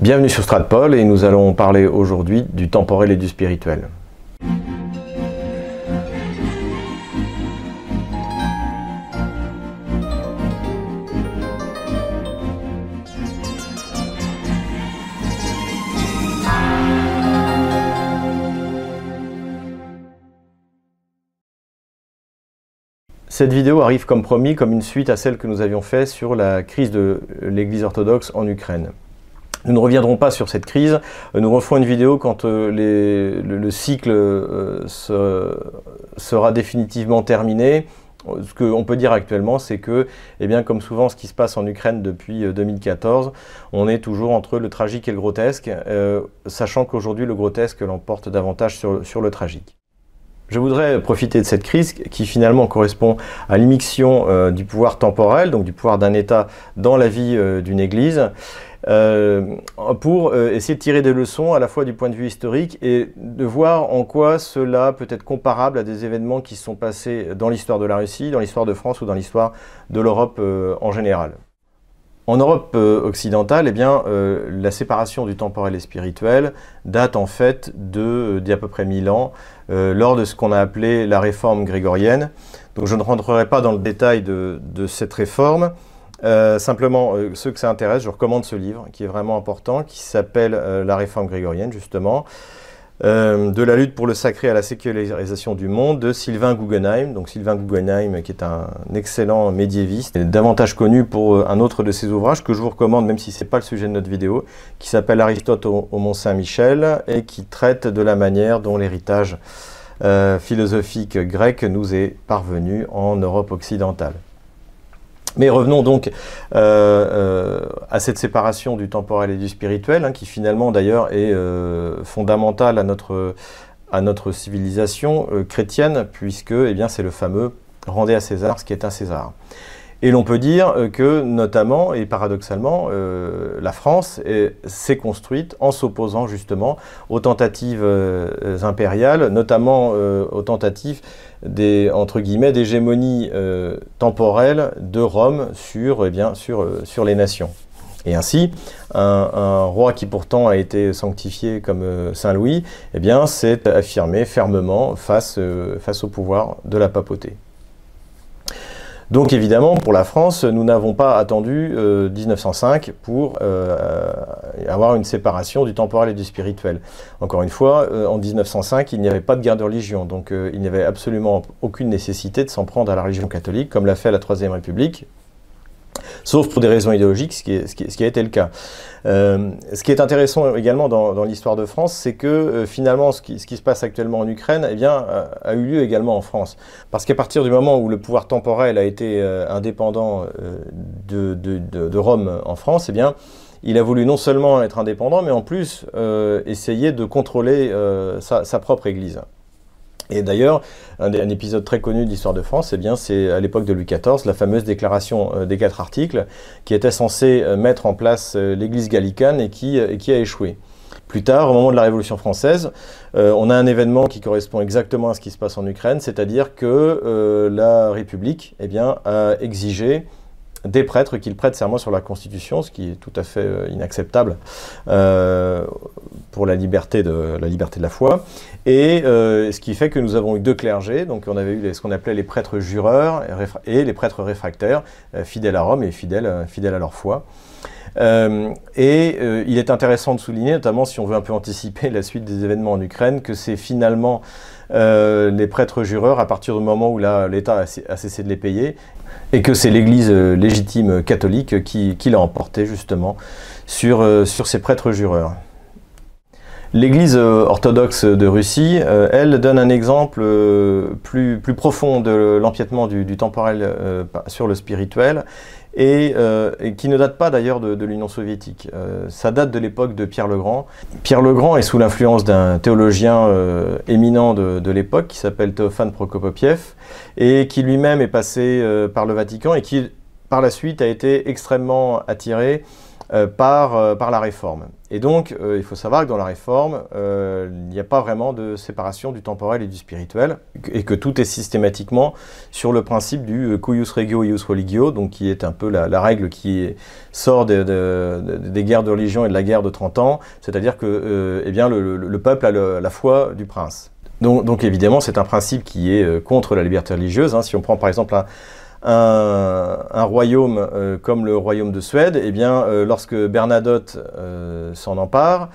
Bienvenue sur Stratpol et nous allons parler aujourd'hui du temporel et du spirituel. Cette vidéo arrive comme promis, comme une suite à celle que nous avions faite sur la crise de l'Église orthodoxe en Ukraine. Nous ne reviendrons pas sur cette crise, nous referons une vidéo quand euh, le, cycle euh, sera définitivement terminé. Ce qu'on peut dire actuellement, c'est que, eh bien, comme souvent ce qui se passe en Ukraine depuis 2014, euh, on est toujours entre le tragique et le grotesque, sachant qu'aujourd'hui le grotesque l'emporte davantage sur le tragique. Je voudrais profiter de cette crise qui finalement correspond à l'immixtion euh, du pouvoir temporel, donc du pouvoir d'un État dans la vie euh, d'une Église, euh, pour essayer de tirer des leçons à la fois du point de vue historique et de voir en quoi cela peut être comparable à des événements qui se sont passés dans l'histoire de la Russie, dans l'histoire de France ou dans l'histoire de l'Europe en général. En Europe occidentale, eh bien, la séparation du temporel et spirituel date en fait d'il peu près 1000 ans, euh, lors de ce qu'on a appelé la réforme grégorienne. Donc je ne rentrerai pas dans le détail de, cette réforme. Euh, simplement, euh, ceux que ça intéresse, je recommande ce livre qui est vraiment important, qui s'appelle La réforme grégorienne, justement, de la lutte pour le sacré à la sécularisation du monde, de Sylvain Guggenheim. Donc Sylvain Guggenheim, qui est un excellent médiéviste, davantage connu pour un autre de ses ouvrages que je vous recommande, même si ce n'est pas le sujet de notre vidéo, qui s'appelle Aristote au Mont-Saint-Michel et qui traite de la manière dont l'héritage euh, philosophique grec nous est parvenu en Europe occidentale. Mais revenons donc euh, euh, à cette séparation du temporel et du spirituel, hein, qui finalement d'ailleurs est fondamentale à notre, civilisation chrétienne, puisque eh c'est le fameux rendez à César ce qui est à César. Et l'on peut dire euh, que, notamment et paradoxalement, euh, la France s'est construite en s'opposant justement aux tentatives euh, impériales, notamment aux tentatives des, entre guillemets, d'hégémonie temporelle de Rome sur, eh sur, les nations. Et ainsi, un, roi qui pourtant a été sanctifié comme Saint Louis, eh s'est affirmé fermement face au pouvoir de la papauté. Donc évidemment, pour la France, nous n'avons pas attendu 1905 euh, pour euh, avoir une séparation du temporel et du spirituel. Encore une fois, euh, en 1905, il n'y avait pas de guerre de religion, donc il n'y avait absolument aucune nécessité de s'en prendre à la religion catholique, comme l'a fait la Troisième République, sauf pour des raisons idéologiques, ce qui, a été le cas. Euh, ce qui est intéressant également dans, l'histoire de France, c'est que euh, finalement, ce qui, se passe actuellement en Ukraine eh bien, a, eu lieu également en France. Parce qu'à partir du moment où le pouvoir temporel a été euh, indépendant de, Rome en France, eh bien, il a voulu non seulement être indépendant, mais en plus essayer de contrôler sa propre Église. Et d'ailleurs, un, épisode très connu de l'histoire de France, eh bien, c'est à l'époque de Louis XIV, la fameuse déclaration euh, des quatre articles, qui était censée euh, mettre en place euh, l'Église gallicane et qui, a échoué. Plus tard, au moment de la Révolution française, on a un événement qui correspond exactement à ce qui se passe en Ukraine, c'est-à-dire que la République eh bien, a exigé des prêtres qu'ils prêtent serment sur la Constitution, ce qui est tout à fait inacceptable pour la liberté de la, foi. Et euh, ce qui fait que nous avons eu deux clergés, donc on avait eu ce qu'on appelait les prêtres jureurs et les prêtres réfractaires, euh, fidèles à Rome et fidèles, euh, fidèles à leur foi. et il est intéressant de souligner, notamment si on veut un peu anticiper la suite des événements en Ukraine, que c'est finalement les prêtres jureurs, à partir du moment où l'État a, cessé de les payer, et que c'est l'Église légitime catholique qui, l'a emporté justement sur, ces prêtres jureurs. L'Église euh, orthodoxe de Russie, euh, elle, donne un exemple euh, plus, plus profond de l'empiètement du, temporel sur le spirituel et, qui ne date pas d'ailleurs de, l'Union soviétique. ça date de l'époque de Pierre le Grand. Pierre le Grand est sous l'influence d'un théologien éminent de, de l'époque qui s'appelle Théophane Prokopopiev et qui lui-même est passé par le Vatican et qui par la suite a été extrêmement attiré par, par la réforme. Et donc, euh, il faut savoir que dans la réforme, euh, il n'y a pas vraiment de séparation du temporel et du spirituel, et que tout est systématiquement sur le principe du euh, cuius regio ius religio, donc qui est un peu la, règle qui sort des guerres de religion et de la guerre de 30 ans, c'est-à-dire que eh bien, le, peuple a la foi du prince. Donc, évidemment, c'est un principe qui est contre la liberté religieuse. Hein. Si on prend par exemple un un, royaume euh, comme le royaume de Suède, eh bien, euh, lorsque Bernadotte euh, s'en empare,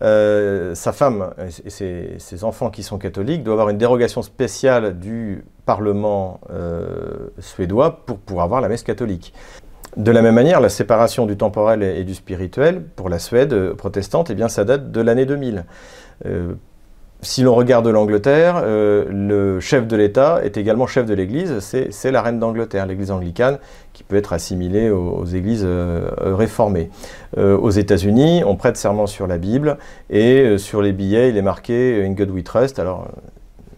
sa femme et ses, enfants qui sont catholiques doivent avoir une dérogation spéciale du Parlement suédois pour pouvoir avoir la messe catholique. De la même manière, la séparation du temporel et, du spirituel pour la Suède protestante, eh bien, ça date de l'année 2000 si l'on regarde l'Angleterre, euh, le chef de l'État est également chef de l'Église, c'est la reine d'Angleterre, l'Église anglicane, qui peut être assimilée aux, églises euh, réformées. Euh, aux États-Unis, on prête serment sur la Bible, et sur les billets, il est marqué In God We Trust. Alors,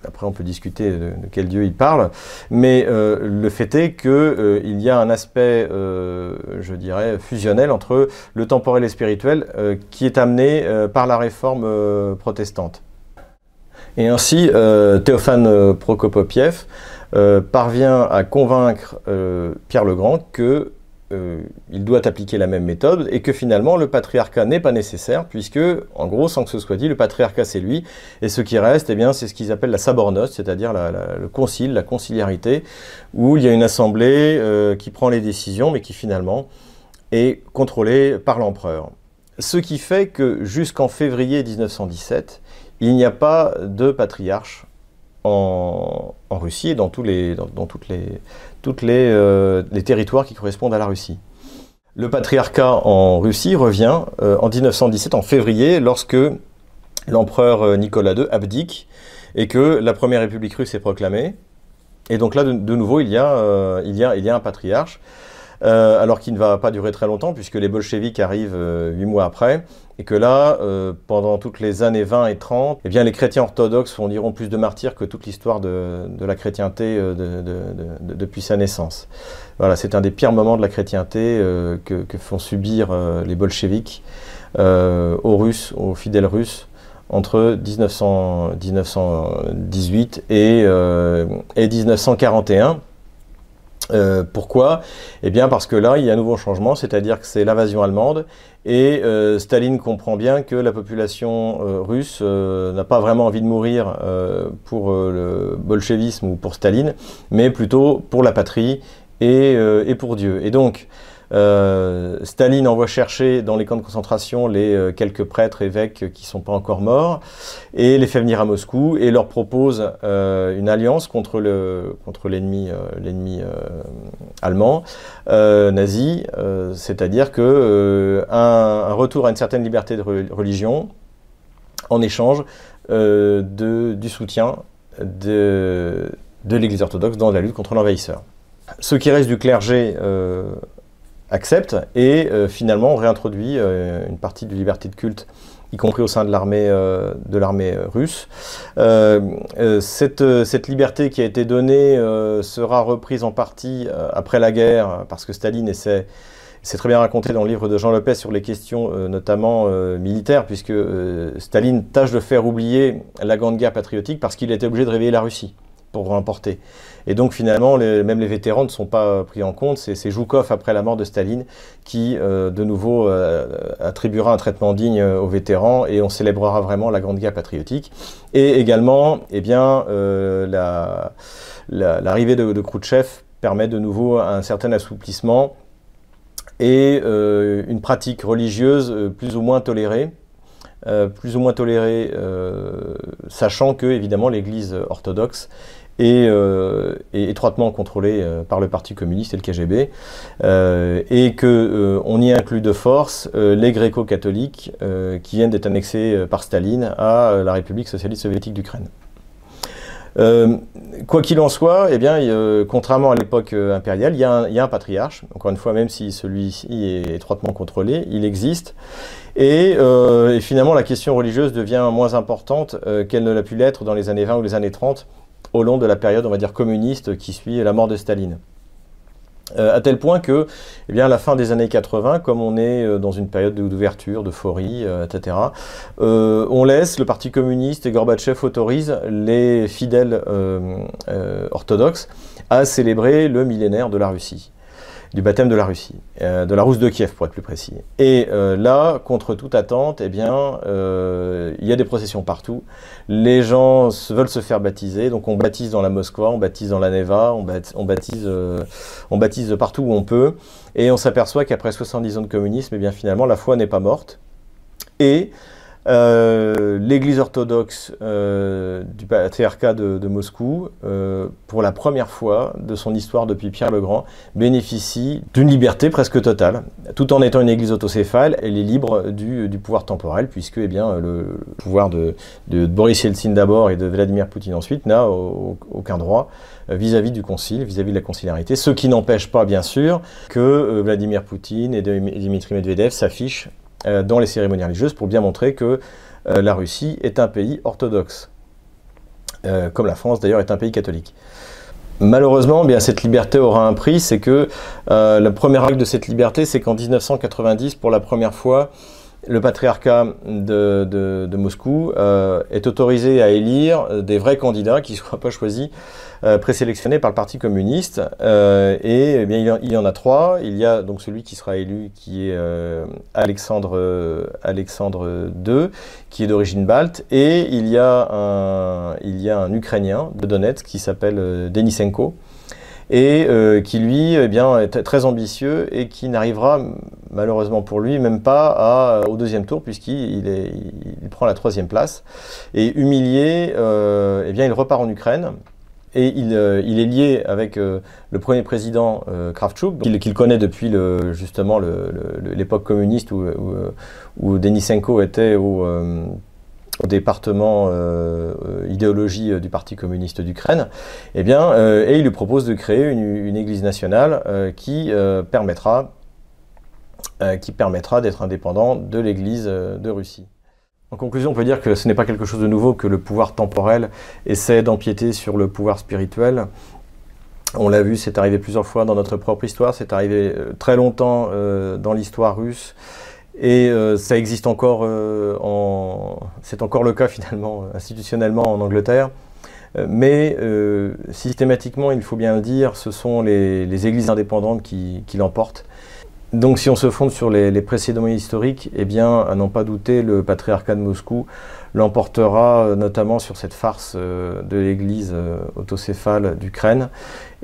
après, on peut discuter de, quel Dieu il parle, mais le fait est qu'il y a un aspect, je dirais, fusionnel entre le temporel et le spirituel qui est amené par la réforme protestante. Et ainsi, euh, Théophane euh, Prokopopiev euh, parvient à convaincre Pierre le Grand que il doit appliquer la même méthode et que finalement le patriarcat n'est pas nécessaire puisque, en gros, sans que ce soit dit, le patriarcat c'est lui et ce qui reste, eh bien, c'est ce qu'ils appellent la sabornos, c'est-à-dire le concile, la conciliarité, où il y a une assemblée qui prend les décisions mais qui finalement est contrôlée par l'empereur. Ce qui fait que jusqu'en février 1917, il n'y a pas de patriarche en, Russie et dans, tous euh, les, territoires qui correspondent à la Russie. Le patriarcat en Russie revient euh, en 1917, en février, lorsque l'empereur euh, Nicolas II abdique et que la première république russe est proclamée. Et donc là, de, nouveau, il y a un patriarche. Euh, alors qu'il ne va pas durer très longtemps, puisque les bolcheviks arrivent euh, huit mois après, et que là, euh, pendant toutes les années 20 et 30, eh bien, les chrétiens orthodoxes fourniront plus de martyrs que toute l'histoire de, la chrétienté depuis sa naissance. Voilà, c'est un des pires moments de la chrétienté que, font subir les bolcheviks aux Russes, aux fidèles russes, entre 1918 et 1941. Euh, pourquoi? Eh bien parce que là, il y a un nouveau changement, c'est-à-dire que c'est l'invasion allemande, et euh, Staline comprend bien que la population euh, russe n'a pas vraiment envie de mourir pour le bolchevisme ou pour Staline, mais plutôt pour la patrie et, et pour Dieu. Et donc, euh, Staline envoie chercher dans les camps de concentration les euh, quelques prêtres, évêques qui ne sont pas encore morts, et les fait venir à Moscou et leur propose euh, une alliance contre l'ennemi contre l'ennemi allemand, nazi, c'est-à-dire que un, retour à une certaine liberté de religion en échange de, du soutien de, de l'Église orthodoxe dans la lutte contre l'envahisseur. Ce qui reste du clergé accepte et euh, finalement on réintroduit euh, une partie de liberté de culte y compris au sein de l'armée euh, de l'armée russe. Cette, liberté qui a été donnée sera reprise en partie après la guerre parce que Staline essaie c'est très bien raconté dans le livre de Jean Lopez sur les questions notamment militaires, puisque Staline tâche de faire oublier la Grande Guerre patriotique parce qu'il était obligé de réveiller la Russie pour remporter. Et donc finalement, même les vétérans ne sont pas pris en compte. C'est Joukov, après la mort de Staline, qui euh, de nouveau euh, attribuera un traitement digne euh, aux vétérans et on célébrera vraiment la Grande Guerre patriotique. Et également, eh bien, l'arrivée de, de Khrouchtchev permet de nouveau un certain assouplissement et une pratique religieuse plus ou moins tolérée. Plus ou moins tolérée, sachant que évidemment l'Église orthodoxe euh, et, étroitement contrôlé euh, par le Parti communiste et le KGB, euh, et qu'on y inclut de force les gréco-catholiques qui viennent d'être annexés par Staline à la République socialiste soviétique d'Ukraine. Quoi qu'il en soit, eh bien, contrairement à l'époque impériale, il y, a un, patriarche. Encore une fois, même si celui-ci est étroitement contrôlé, il existe. Et, finalement, la question religieuse devient moins importante qu'elle ne l'a pu l'être dans les années 20 ou les années 30, au long de la période, on va communiste qui suit la mort de Staline. À tel point que, eh à la fin des années 80, comme on est dans une période d'ouverture, d'euphorie, etc., on laisse le Parti communiste et Gorbatchev autorisent les fidèles orthodoxes à célébrer le millénaire de la Russie du baptême de la Russie, euh, de la Rousse de Kiev pour être plus précis. Et euh, là, contre toute attente, eh bien, euh, il y a des processions partout. Les gens veulent se faire baptiser, donc on baptise dans la Moskva, on baptise dans la Neva, on, baptise, on baptise partout où on peut, et on s'aperçoit qu'après 70 ans de communisme, eh bien, finalement, la foi n'est pas morte. Et euh, L'Église orthodoxe euh, du patriarcat de, Moscou, euh, pour la première fois de son histoire depuis Pierre le Grand, bénéficie d'une liberté presque totale. Tout en étant une Église autocéphale, elle est libre du, pouvoir temporel, puisque eh bien, le pouvoir de, Boris Yeltsin d'abord et de Vladimir Poutine ensuite n'a aucun droit vis-à-vis du concile, vis-à-vis de la conciliarité, ce qui n'empêche pas bien sûr que Vladimir Poutine et Dimitri Medvedev s'affichent dans les cérémonies religieuses pour bien montrer que euh, la Russie est un pays orthodoxe, euh, comme la France d'ailleurs est un pays catholique. Malheureusement, bien, cette liberté aura un prix, c'est que le premier acte de cette liberté, c'est qu'en 1990, pour la première fois, le patriarcat de, Moscou euh, est autorisé à élire des vrais candidats qui ne soient pas choisis, euh, présélectionnés par le Parti communiste. Euh, et eh bien, il y, en, a trois. Il y a donc celui qui sera élu, qui est Alexandre, Alexandre II, qui est d'origine balte. Et il y, a un, il y a un Ukrainien de Donetsk qui s'appelle Denisenko et euh, qui lui eh bien, est très ambitieux et qui n'arrivera malheureusement pour lui même pas au deuxième tour puisqu'il il prend la troisième place. Et humilié, euh, eh bien, il repart en Ukraine. Et il, euh, est lié avec le premier président Kravchuk, qu'il connaît depuis justement l'époque communiste où, Denisenko était au, département euh, euh, idéologie euh, du Parti communiste d'Ukraine, eh bien, et il lui propose de créer une, église nationale qui permettra, qui permettra d'être indépendant de l'église de Russie. En conclusion, on peut dire que ce n'est pas quelque chose de nouveau que le pouvoir temporel essaie d'empiéter sur le pouvoir spirituel. On l'a vu, c'est arrivé plusieurs fois dans notre propre histoire, c'est arrivé très longtemps dans l'histoire russe. Et euh, ça existe encore, euh, en... c'est encore le cas finalement institutionnellement en Angleterre. Euh, mais systématiquement, il faut bien le dire, ce sont les, églises indépendantes qui, l'emportent. Donc si on se fonde sur les, précédents historiques, eh bien, à n'en pas douter, le patriarcat de Moscou l'emportera notamment sur cette farce de l'église autocéphale d'Ukraine.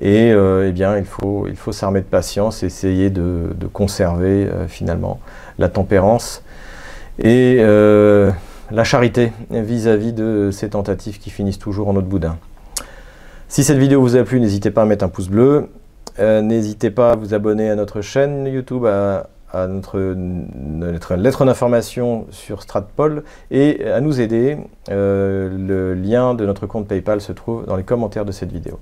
Et eh bien, il faut, il faut s'armer de patience, essayer de, de conserver finalement la tempérance et euh, la charité vis-à-vis de ces tentatives qui finissent toujours en autre boudin. Si cette vidéo vous a plu, n'hésitez pas à mettre un pouce bleu. Euh, n'hésitez pas à vous abonner à notre chaîne YouTube, à, notre, lettre d'information sur Stratpol et à nous aider. Euh, le lien de notre compte PayPal se trouve dans les commentaires de cette vidéo.